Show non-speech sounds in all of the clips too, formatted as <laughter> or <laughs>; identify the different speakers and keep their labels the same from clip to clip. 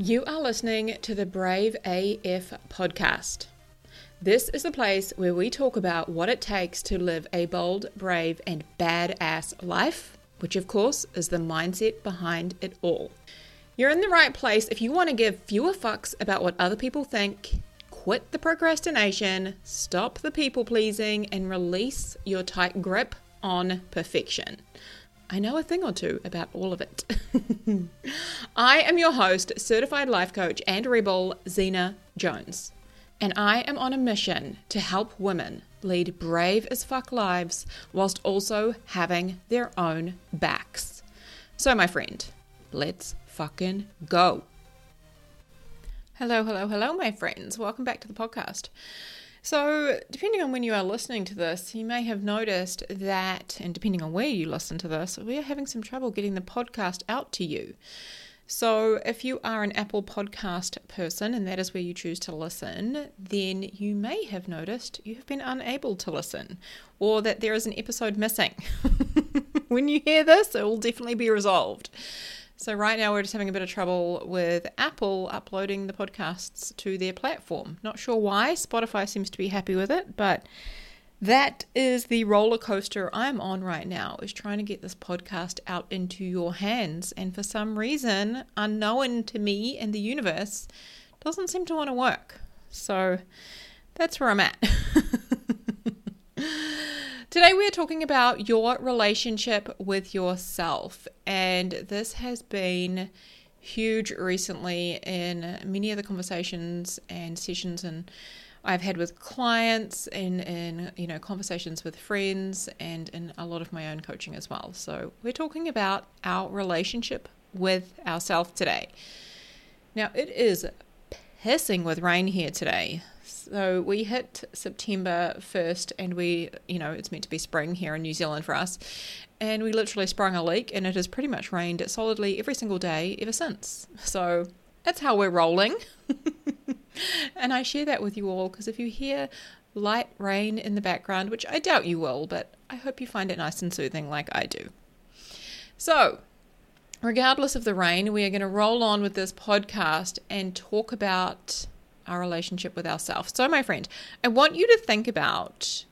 Speaker 1: You are listening to the Brave AF podcast. This is the place where we talk about what it takes to live a bold, brave, and badass life, which of course is the mindset behind it all. You're in the right place if you want to give fewer fucks about what other people think, quit the procrastination, stop the people pleasing, and release your tight grip on perfection. I know a thing or two about all of it. <laughs> I am your host, certified life coach and rebel, Xena Jones. And I am on a mission to help women lead brave as fuck lives whilst also having their own backs. So, my friend, let's fucking go. Hello, hello, hello, my friends. Welcome back to the podcast. So, depending on when you are listening to this, you may have noticed that, and depending on where you listen to this, we are having some trouble getting the podcast out to you. So, if you are an Apple Podcast person and that is where you choose to listen, then you may have noticed you have been unable to listen or that there is an episode missing. <laughs> when you hear this, it will definitely be resolved. So, right now, we're just having a bit of trouble with Apple uploading the podcasts to their platform. Not sure why. Spotify seems to be happy with it, but that is the roller coaster I'm on right now, is trying to get this podcast out into your hands. And for some reason, unknown to me and the universe, doesn't seem to want to work. So, that's where I'm at. <laughs> Today, we are talking about your relationship with yourself, and this has been huge recently in many of the conversations and sessions and I've had with clients and in you know conversations with friends and in a lot of my own coaching as well. So we're talking about our relationship with ourselves today. Now it is pissing with rain here today. So we hit September 1st, and we, you know, it's meant to be spring here in New Zealand for us. And we literally sprung a leak, and it has pretty much rained solidly every single day ever since. So that's how we're rolling. <laughs> and I share that with you all because if you hear light rain in the background, which I doubt you will, but I hope you find it nice and soothing like I do. So, regardless of the rain, we are going to roll on with this podcast and talk about our relationship with ourselves. So, my friend, I want you to think about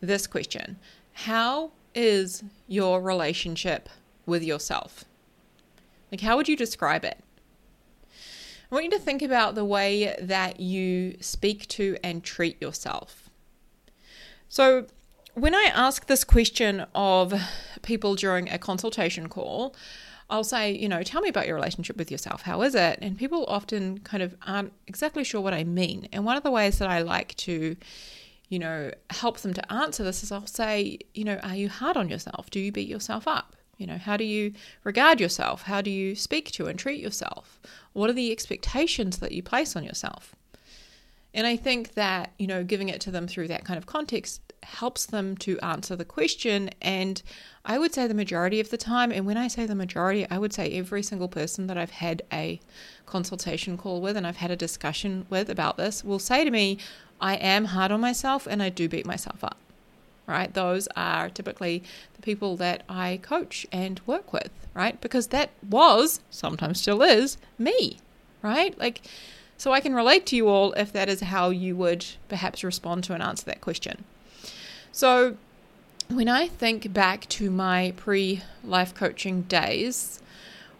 Speaker 1: this question How is your relationship with yourself? Like, how would you describe it? I want you to think about the way that you speak to and treat yourself. So, when I ask this question of people during a consultation call, I'll say, you know, tell me about your relationship with yourself. How is it? And people often kind of aren't exactly sure what I mean. And one of the ways that I like to, you know, help them to answer this is I'll say, you know, are you hard on yourself? Do you beat yourself up? You know, how do you regard yourself? How do you speak to and treat yourself? What are the expectations that you place on yourself? And I think that, you know, giving it to them through that kind of context helps them to answer the question. And I would say the majority of the time, and when I say the majority, I would say every single person that I've had a consultation call with and I've had a discussion with about this will say to me, I am hard on myself and I do beat myself up. Right? Those are typically the people that I coach and work with, right? Because that was, sometimes still is, me, right? Like, so I can relate to you all if that is how you would perhaps respond to and answer that question. So, when I think back to my pre life coaching days,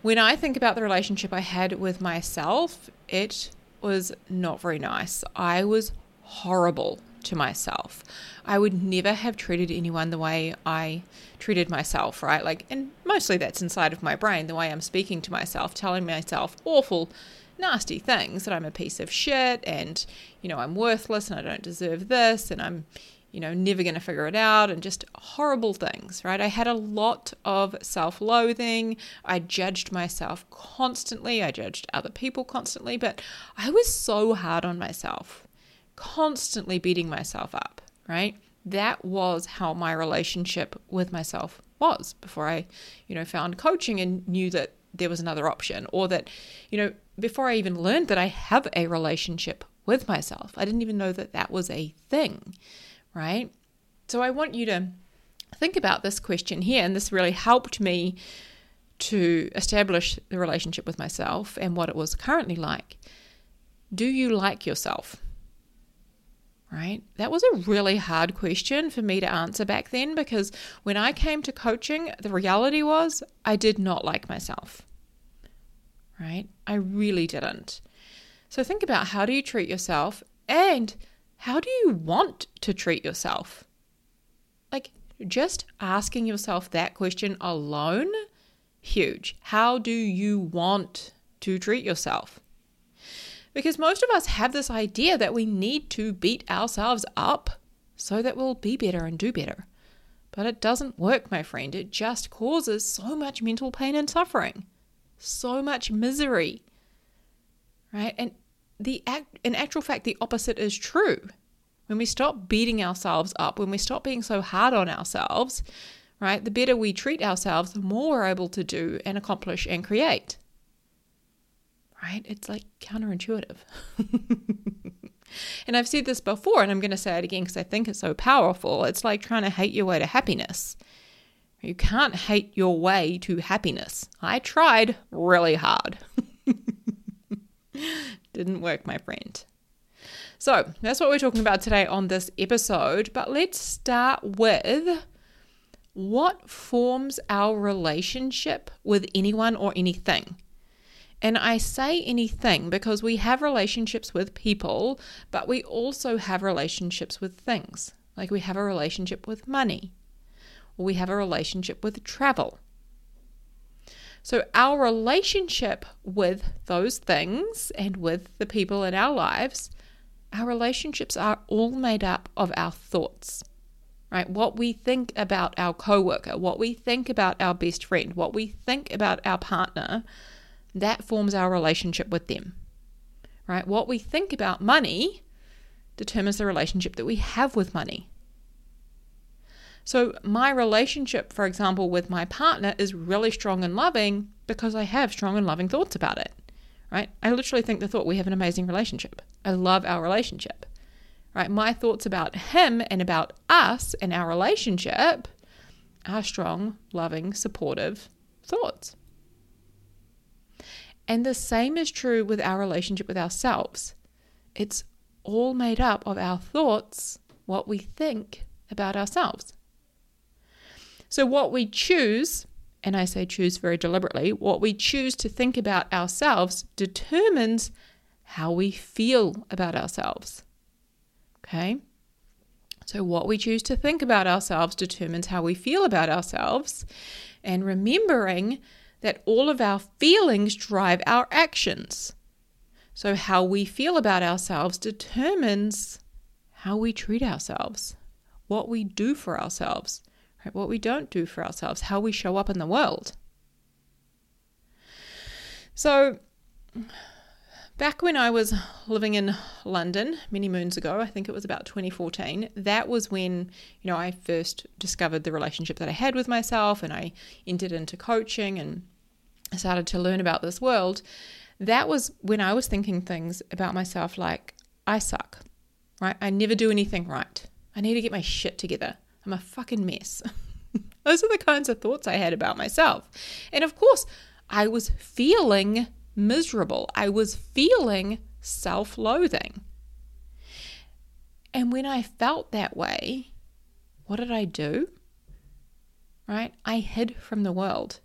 Speaker 1: when I think about the relationship I had with myself, it was not very nice. I was horrible to myself. I would never have treated anyone the way I treated myself, right? Like, and mostly that's inside of my brain, the way I'm speaking to myself, telling myself awful, nasty things that I'm a piece of shit and, you know, I'm worthless and I don't deserve this and I'm, you know, never going to figure it out, and just horrible things, right? I had a lot of self loathing. I judged myself constantly. I judged other people constantly, but I was so hard on myself, constantly beating myself up, right? That was how my relationship with myself was before I, you know, found coaching and knew that there was another option, or that, you know, before I even learned that I have a relationship with myself. I didn't even know that that was a thing right? So I want you to think about this question here, and this really helped me to establish the relationship with myself and what it was currently like, do you like yourself? Right? That was a really hard question for me to answer back then because when I came to coaching, the reality was I did not like myself. Right? I really didn't. So think about how do you treat yourself and how do you want to treat yourself? Like just asking yourself that question alone, huge. How do you want to treat yourself? Because most of us have this idea that we need to beat ourselves up so that we'll be better and do better. But it doesn't work, my friend. It just causes so much mental pain and suffering, so much misery. Right? And the act, in actual fact, the opposite is true. When we stop beating ourselves up, when we stop being so hard on ourselves, right, the better we treat ourselves, the more we're able to do and accomplish and create. Right? It's like counterintuitive. <laughs> and I've said this before, and I'm going to say it again because I think it's so powerful. It's like trying to hate your way to happiness. You can't hate your way to happiness. I tried really hard. <laughs> Didn't work, my friend. So that's what we're talking about today on this episode. But let's start with what forms our relationship with anyone or anything. And I say anything because we have relationships with people, but we also have relationships with things. Like we have a relationship with money, or we have a relationship with travel. So, our relationship with those things and with the people in our lives, our relationships are all made up of our thoughts, right? What we think about our coworker, what we think about our best friend, what we think about our partner, that forms our relationship with them, right? What we think about money determines the relationship that we have with money. So, my relationship, for example, with my partner is really strong and loving because I have strong and loving thoughts about it, right? I literally think the thought we have an amazing relationship. I love our relationship, right? My thoughts about him and about us and our relationship are strong, loving, supportive thoughts. And the same is true with our relationship with ourselves. It's all made up of our thoughts, what we think about ourselves. So, what we choose, and I say choose very deliberately, what we choose to think about ourselves determines how we feel about ourselves. Okay? So, what we choose to think about ourselves determines how we feel about ourselves. And remembering that all of our feelings drive our actions. So, how we feel about ourselves determines how we treat ourselves, what we do for ourselves right? what we don't do for ourselves, how we show up in the world. So, back when I was living in London many moons ago, I think it was about 2014, that was when, you know, I first discovered the relationship that I had with myself and I entered into coaching and started to learn about this world. That was when I was thinking things about myself like, I suck, right? I never do anything right. I need to get my shit together. I'm a fucking mess. <laughs> Those are the kinds of thoughts I had about myself. And of course, I was feeling miserable. I was feeling self loathing. And when I felt that way, what did I do? Right? I hid from the world.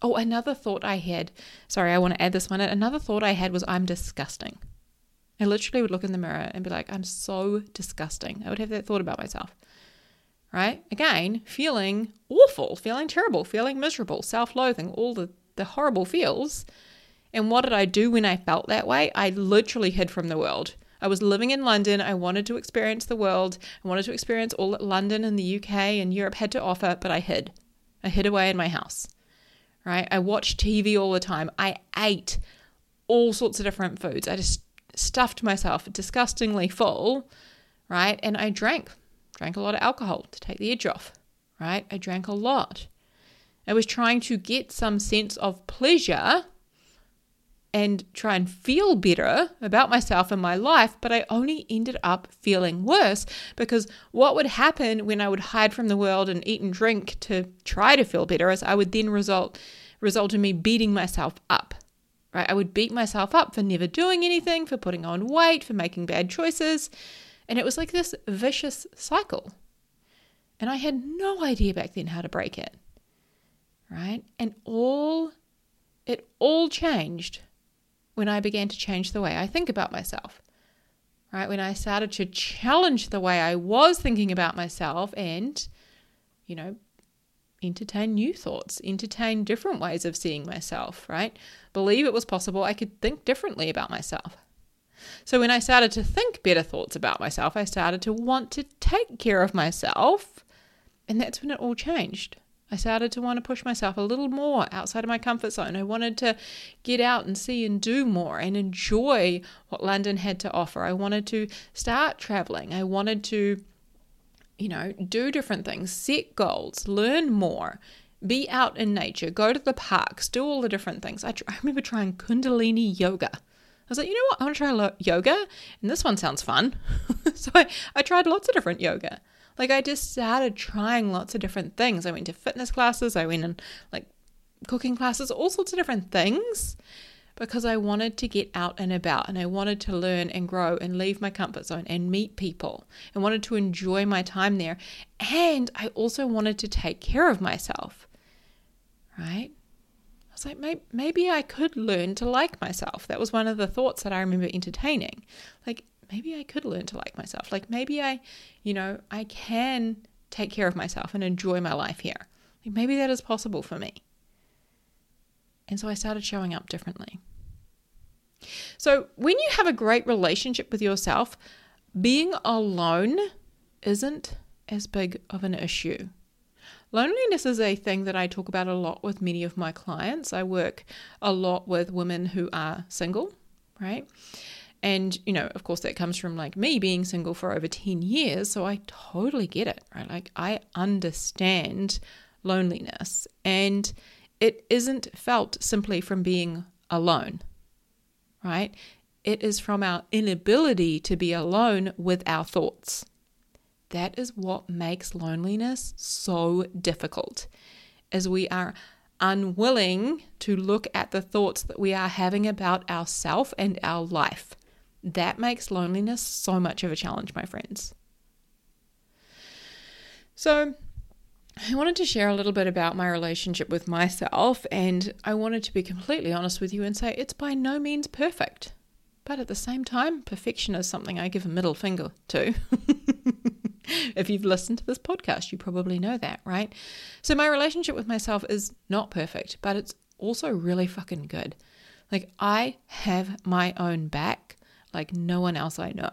Speaker 1: Oh, another thought I had. Sorry, I want to add this one. Another thought I had was, I'm disgusting. I literally would look in the mirror and be like, I'm so disgusting. I would have that thought about myself right? Again, feeling awful, feeling terrible, feeling miserable, self loathing, all the, the horrible feels. And what did I do when I felt that way? I literally hid from the world. I was living in London. I wanted to experience the world. I wanted to experience all that London and the UK and Europe had to offer, but I hid. I hid away in my house, right? I watched TV all the time. I ate all sorts of different foods. I just stuffed myself disgustingly full, right? And I drank Drank a lot of alcohol to take the edge off, right? I drank a lot. I was trying to get some sense of pleasure and try and feel better about myself and my life, but I only ended up feeling worse because what would happen when I would hide from the world and eat and drink to try to feel better is I would then result result in me beating myself up. Right? I would beat myself up for never doing anything, for putting on weight, for making bad choices. And it was like this vicious cycle. And I had no idea back then how to break it. Right? And all it all changed when I began to change the way I think about myself. Right? When I started to challenge the way I was thinking about myself and, you know, entertain new thoughts, entertain different ways of seeing myself, right? Believe it was possible I could think differently about myself. So when I started to think better thoughts about myself, I started to want to take care of myself. And that's when it all changed. I started to want to push myself a little more outside of my comfort zone. I wanted to get out and see and do more and enjoy what London had to offer. I wanted to start traveling. I wanted to, you know, do different things, set goals, learn more, be out in nature, go to the parks, do all the different things. I, I remember trying Kundalini yoga. I was like, you know what? I want to try lo- yoga, and this one sounds fun. <laughs> so I, I tried lots of different yoga. Like I just started trying lots of different things. I went to fitness classes, I went in like cooking classes, all sorts of different things because I wanted to get out and about and I wanted to learn and grow and leave my comfort zone and meet people and wanted to enjoy my time there. And I also wanted to take care of myself, right? I was like, maybe, maybe I could learn to like myself. That was one of the thoughts that I remember entertaining. Like, maybe I could learn to like myself. Like, maybe I, you know, I can take care of myself and enjoy my life here. Like, maybe that is possible for me. And so I started showing up differently. So, when you have a great relationship with yourself, being alone isn't as big of an issue. Loneliness is a thing that I talk about a lot with many of my clients. I work a lot with women who are single, right? And, you know, of course, that comes from like me being single for over 10 years. So I totally get it, right? Like, I understand loneliness. And it isn't felt simply from being alone, right? It is from our inability to be alone with our thoughts. That is what makes loneliness so difficult, as we are unwilling to look at the thoughts that we are having about ourself and our life. That makes loneliness so much of a challenge, my friends. So, I wanted to share a little bit about my relationship with myself, and I wanted to be completely honest with you and say it's by no means perfect. But at the same time, perfection is something I give a middle finger to. <laughs> if you've listened to this podcast, you probably know that, right? So my relationship with myself is not perfect, but it's also really fucking good. Like I have my own back like no one else I know.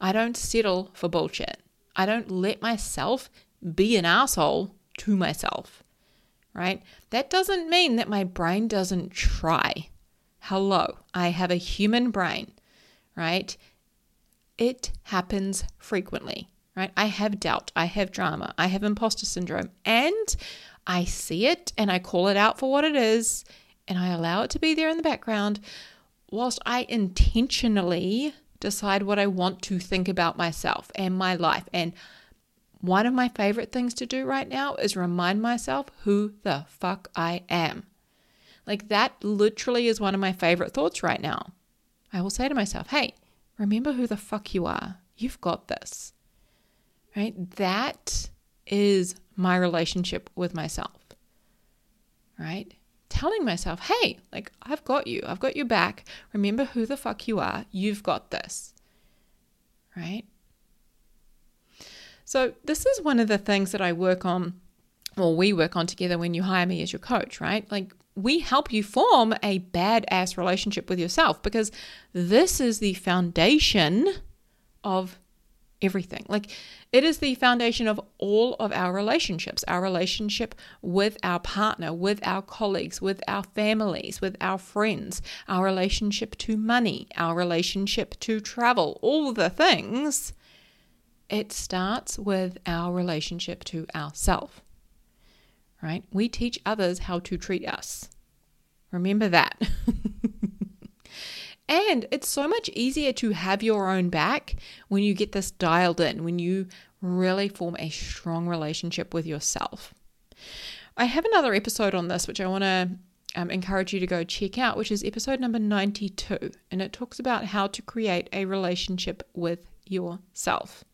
Speaker 1: I don't settle for bullshit. I don't let myself be an asshole to myself. Right? That doesn't mean that my brain doesn't try. Hello, I have a human brain, right? It happens frequently right? I have doubt, I have drama, I have imposter syndrome, and I see it and I call it out for what it is and I allow it to be there in the background whilst I intentionally decide what I want to think about myself and my life. And one of my favorite things to do right now is remind myself who the fuck I am. Like that literally is one of my favorite thoughts right now. I will say to myself, hey, remember who the fuck you are. You've got this right? That is my relationship with myself, right? Telling myself, hey, like, I've got you, I've got your back. Remember who the fuck you are. You've got this, right? So, this is one of the things that I work on, or we work on together when you hire me as your coach, right? Like, we help you form a badass relationship with yourself because this is the foundation of everything. Like it is the foundation of all of our relationships our relationship with our partner, with our colleagues, with our families, with our friends, our relationship to money, our relationship to travel, all the things. It starts with our relationship to ourself. Right? We teach others how to treat us. Remember that. <laughs> And it's so much easier to have your own back when you get this dialed in, when you really form a strong relationship with yourself. I have another episode on this, which I want to um, encourage you to go check out, which is episode number 92. And it talks about how to create a relationship with yourself.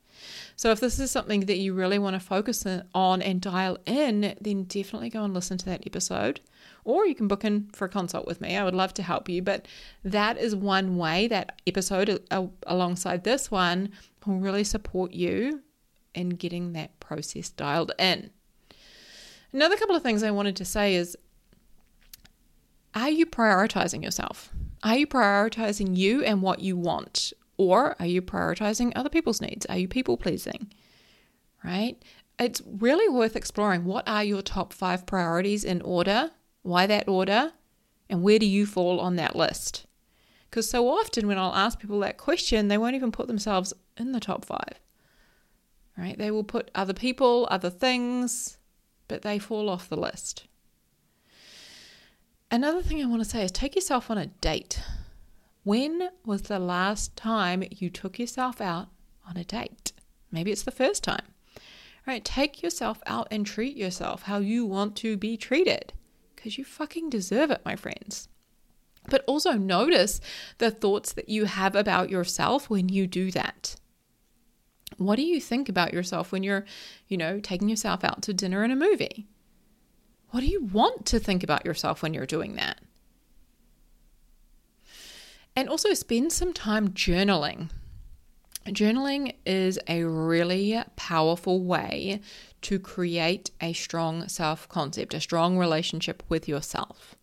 Speaker 1: So, if this is something that you really want to focus on and dial in, then definitely go and listen to that episode. Or you can book in for a consult with me. I would love to help you. But that is one way that episode uh, alongside this one will really support you in getting that process dialed in. Another couple of things I wanted to say is are you prioritizing yourself? Are you prioritizing you and what you want? Or are you prioritizing other people's needs? Are you people pleasing? Right? It's really worth exploring what are your top five priorities in order, why that order, and where do you fall on that list? Because so often when I'll ask people that question, they won't even put themselves in the top five. Right? They will put other people, other things, but they fall off the list. Another thing I want to say is take yourself on a date. When was the last time you took yourself out on a date? Maybe it's the first time. All right, take yourself out and treat yourself how you want to be treated because you fucking deserve it, my friends. But also notice the thoughts that you have about yourself when you do that. What do you think about yourself when you're, you know, taking yourself out to dinner and a movie? What do you want to think about yourself when you're doing that? And also spend some time journaling. Journaling is a really powerful way to create a strong self concept, a strong relationship with yourself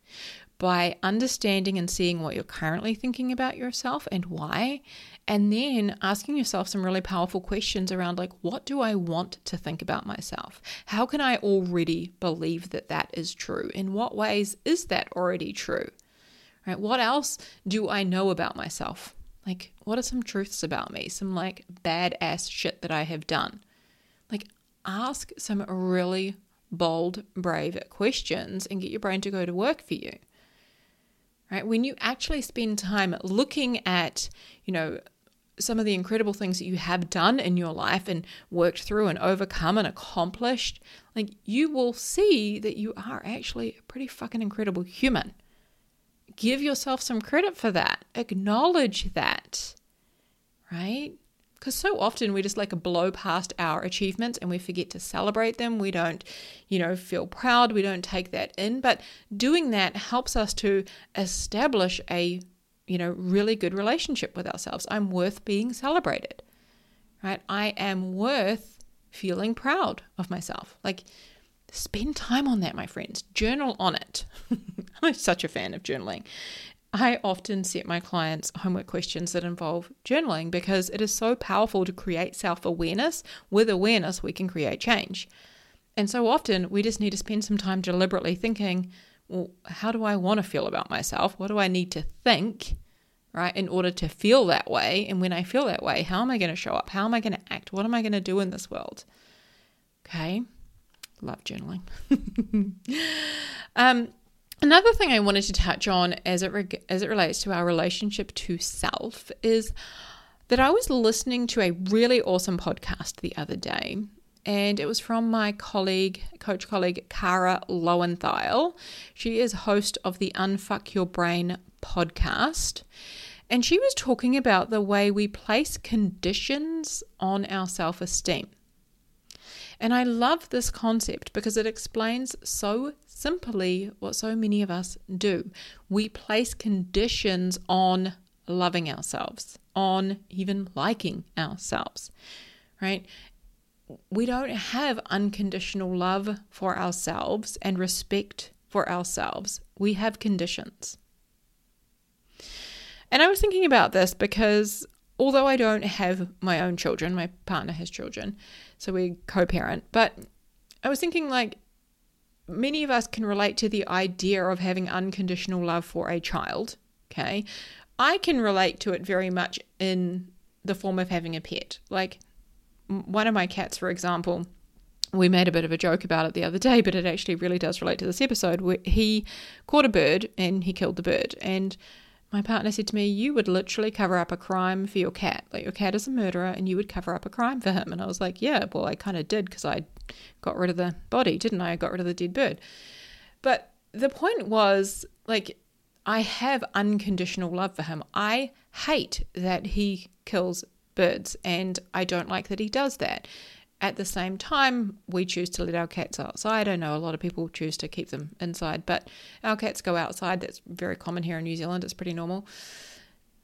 Speaker 1: by understanding and seeing what you're currently thinking about yourself and why, and then asking yourself some really powerful questions around like, what do I want to think about myself? How can I already believe that that is true? In what ways is that already true? Right? What else do I know about myself? Like, what are some truths about me? Some like badass shit that I have done? Like, ask some really bold, brave questions and get your brain to go to work for you right? When you actually spend time looking at, you know, some of the incredible things that you have done in your life and worked through and overcome and accomplished, like you will see that you are actually a pretty fucking incredible human. Give yourself some credit for that. Acknowledge that, right? Because so often we just like blow past our achievements and we forget to celebrate them. We don't, you know, feel proud. We don't take that in. But doing that helps us to establish a, you know, really good relationship with ourselves. I'm worth being celebrated, right? I am worth feeling proud of myself. Like, spend time on that, my friends. Journal on it. <laughs> I'm such a fan of journaling. I often set my clients homework questions that involve journaling because it is so powerful to create self awareness. With awareness, we can create change. And so often we just need to spend some time deliberately thinking, well, how do I want to feel about myself? What do I need to think, right, in order to feel that way? And when I feel that way, how am I going to show up? How am I going to act? What am I going to do in this world? Okay. Love journaling. <laughs> um, Another thing I wanted to touch on as it as it relates to our relationship to self is that I was listening to a really awesome podcast the other day, and it was from my colleague, coach colleague Kara Loewentheil. She is host of the Unfuck Your Brain podcast, and she was talking about the way we place conditions on our self esteem. And I love this concept because it explains so simply what so many of us do. We place conditions on loving ourselves, on even liking ourselves, right? We don't have unconditional love for ourselves and respect for ourselves. We have conditions. And I was thinking about this because although I don't have my own children, my partner has children, so we co parent, but I was thinking like many of us can relate to the idea of having unconditional love for a child. Okay. I can relate to it very much in the form of having a pet. Like one of my cats, for example, we made a bit of a joke about it the other day, but it actually really does relate to this episode. Where he caught a bird and he killed the bird. And my partner said to me, You would literally cover up a crime for your cat. Like, your cat is a murderer and you would cover up a crime for him. And I was like, Yeah, well, I kind of did because I got rid of the body, didn't I? I got rid of the dead bird. But the point was like, I have unconditional love for him. I hate that he kills birds and I don't like that he does that. At the same time, we choose to let our cats outside. I know a lot of people choose to keep them inside, but our cats go outside. That's very common here in New Zealand. It's pretty normal.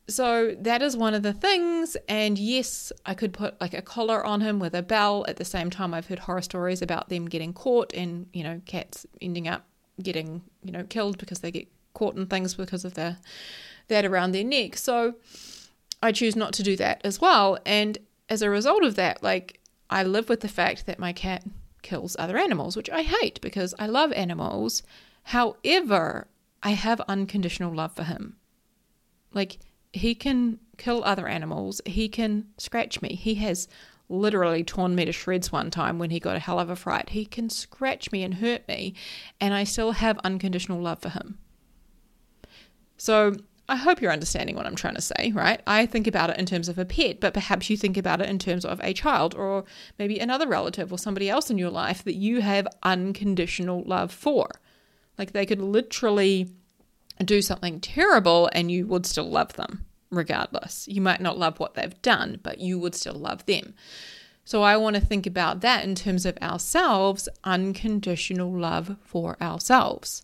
Speaker 1: So that is one of the things. And yes, I could put like a collar on him with a bell. At the same time, I've heard horror stories about them getting caught and, you know, cats ending up getting, you know, killed because they get caught in things because of the that around their neck. So I choose not to do that as well. And as a result of that, like I live with the fact that my cat kills other animals, which I hate because I love animals. However, I have unconditional love for him. Like, he can kill other animals, he can scratch me. He has literally torn me to shreds one time when he got a hell of a fright. He can scratch me and hurt me, and I still have unconditional love for him. So I hope you're understanding what I'm trying to say, right? I think about it in terms of a pet, but perhaps you think about it in terms of a child or maybe another relative or somebody else in your life that you have unconditional love for. Like they could literally do something terrible and you would still love them regardless. You might not love what they've done, but you would still love them. So I want to think about that in terms of ourselves, unconditional love for ourselves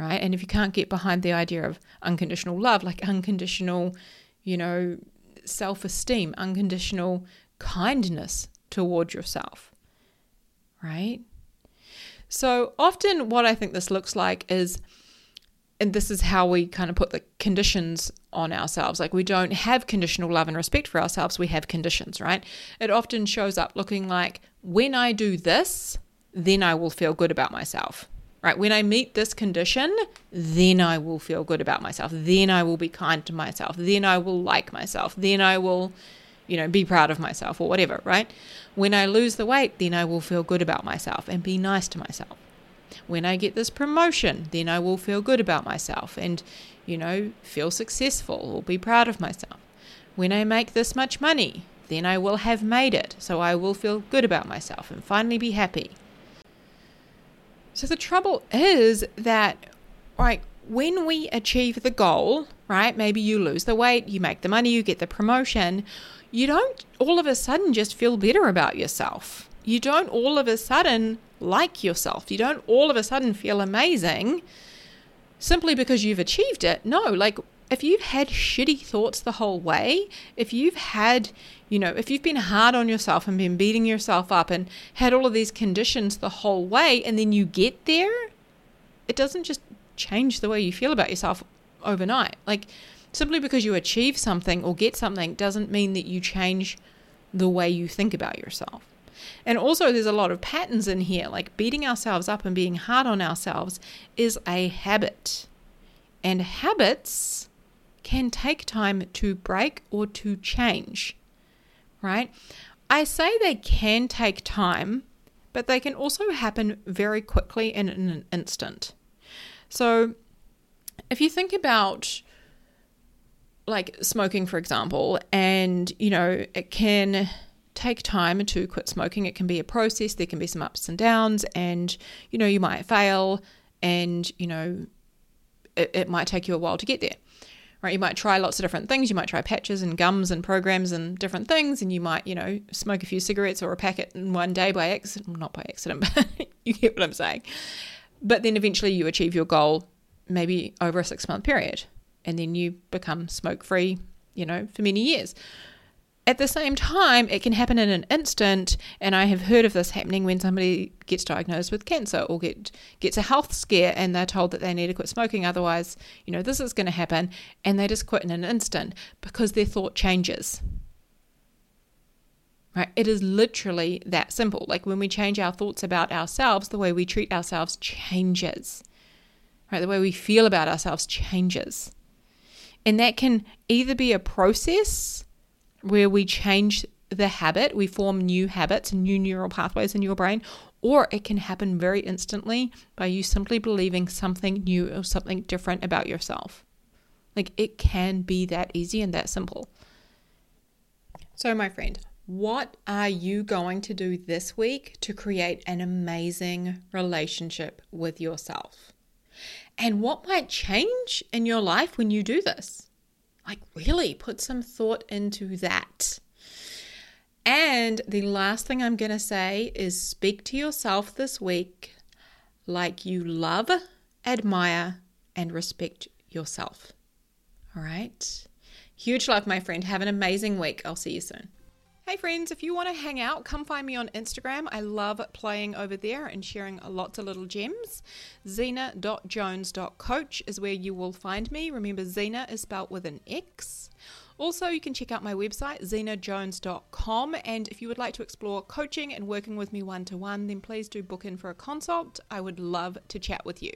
Speaker 1: right? And if you can't get behind the idea of unconditional love, like unconditional, you know, self esteem, unconditional kindness toward yourself, right? So often, what I think this looks like is, and this is how we kind of put the conditions on ourselves. Like we don't have conditional love and respect for ourselves, we have conditions, right? It often shows up looking like, when I do this, then I will feel good about myself right? When I meet this condition, then I will feel good about myself. Then I will be kind to myself. Then I will like myself. Then I will, you know, be proud of myself or whatever, right? When I lose the weight, then I will feel good about myself and be nice to myself. When I get this promotion, then I will feel good about myself and, you know, feel successful or be proud of myself. When I make this much money, then I will have made it. So I will feel good about myself and finally be happy. So the trouble is that, like, when we achieve the goal, right? Maybe you lose the weight, you make the money, you get the promotion. You don't all of a sudden just feel better about yourself. You don't all of a sudden like yourself. You don't all of a sudden feel amazing simply because you've achieved it. No, like if you've had shitty thoughts the whole way, if you've had, you know, if you've been hard on yourself and been beating yourself up and had all of these conditions the whole way, and then you get there, it doesn't just change the way you feel about yourself overnight. Like, simply because you achieve something or get something doesn't mean that you change the way you think about yourself. And also, there's a lot of patterns in here, like beating ourselves up and being hard on ourselves is a habit. And habits can take time to break or to change, right? I say they can take time, but they can also happen very quickly in an instant. So, if you think about like smoking, for example, and you know, it can take time to quit smoking. It can be a process, there can be some ups and downs, and you know, you might fail, and you know, it, it might take you a while to get there right? You might try lots of different things. You might try patches and gums and programs and different things, and you might, you know, smoke a few cigarettes or a packet in one day by accident. Not by accident, <laughs> but you get what I'm saying. But then eventually you achieve your goal, maybe over a six month period, and then you become smoke free, you know, for many years. At the same time, it can happen in an instant, and I have heard of this happening when somebody gets diagnosed with cancer or get gets a health scare and they're told that they need to quit smoking, otherwise, you know, this is going to happen, and they just quit in an instant because their thought changes. Right? It is literally that simple. Like when we change our thoughts about ourselves, the way we treat ourselves changes. Right? The way we feel about ourselves changes. And that can either be a process where we change the habit, we form new habits and new neural pathways in your brain, or it can happen very instantly by you simply believing something new or something different about yourself. Like it can be that easy and that simple. So, my friend, what are you going to do this week to create an amazing relationship with yourself? and what might change in your life when you do this. Like, really put some thought into that. And the last thing I'm going to say is speak to yourself this week like you love, admire, and respect yourself. All right. Huge love, my friend. Have an amazing week. I'll see you soon. Hey friends, if you want to hang out, come find me on Instagram. I love playing over there and sharing lots of little gems. Xena.jones.coach is where you will find me. Remember, Xena is spelled with an X. Also, you can check out my website, xenajones.com. And if you would like to explore coaching and working with me one to one, then please do book in for a consult. I would love to chat with you.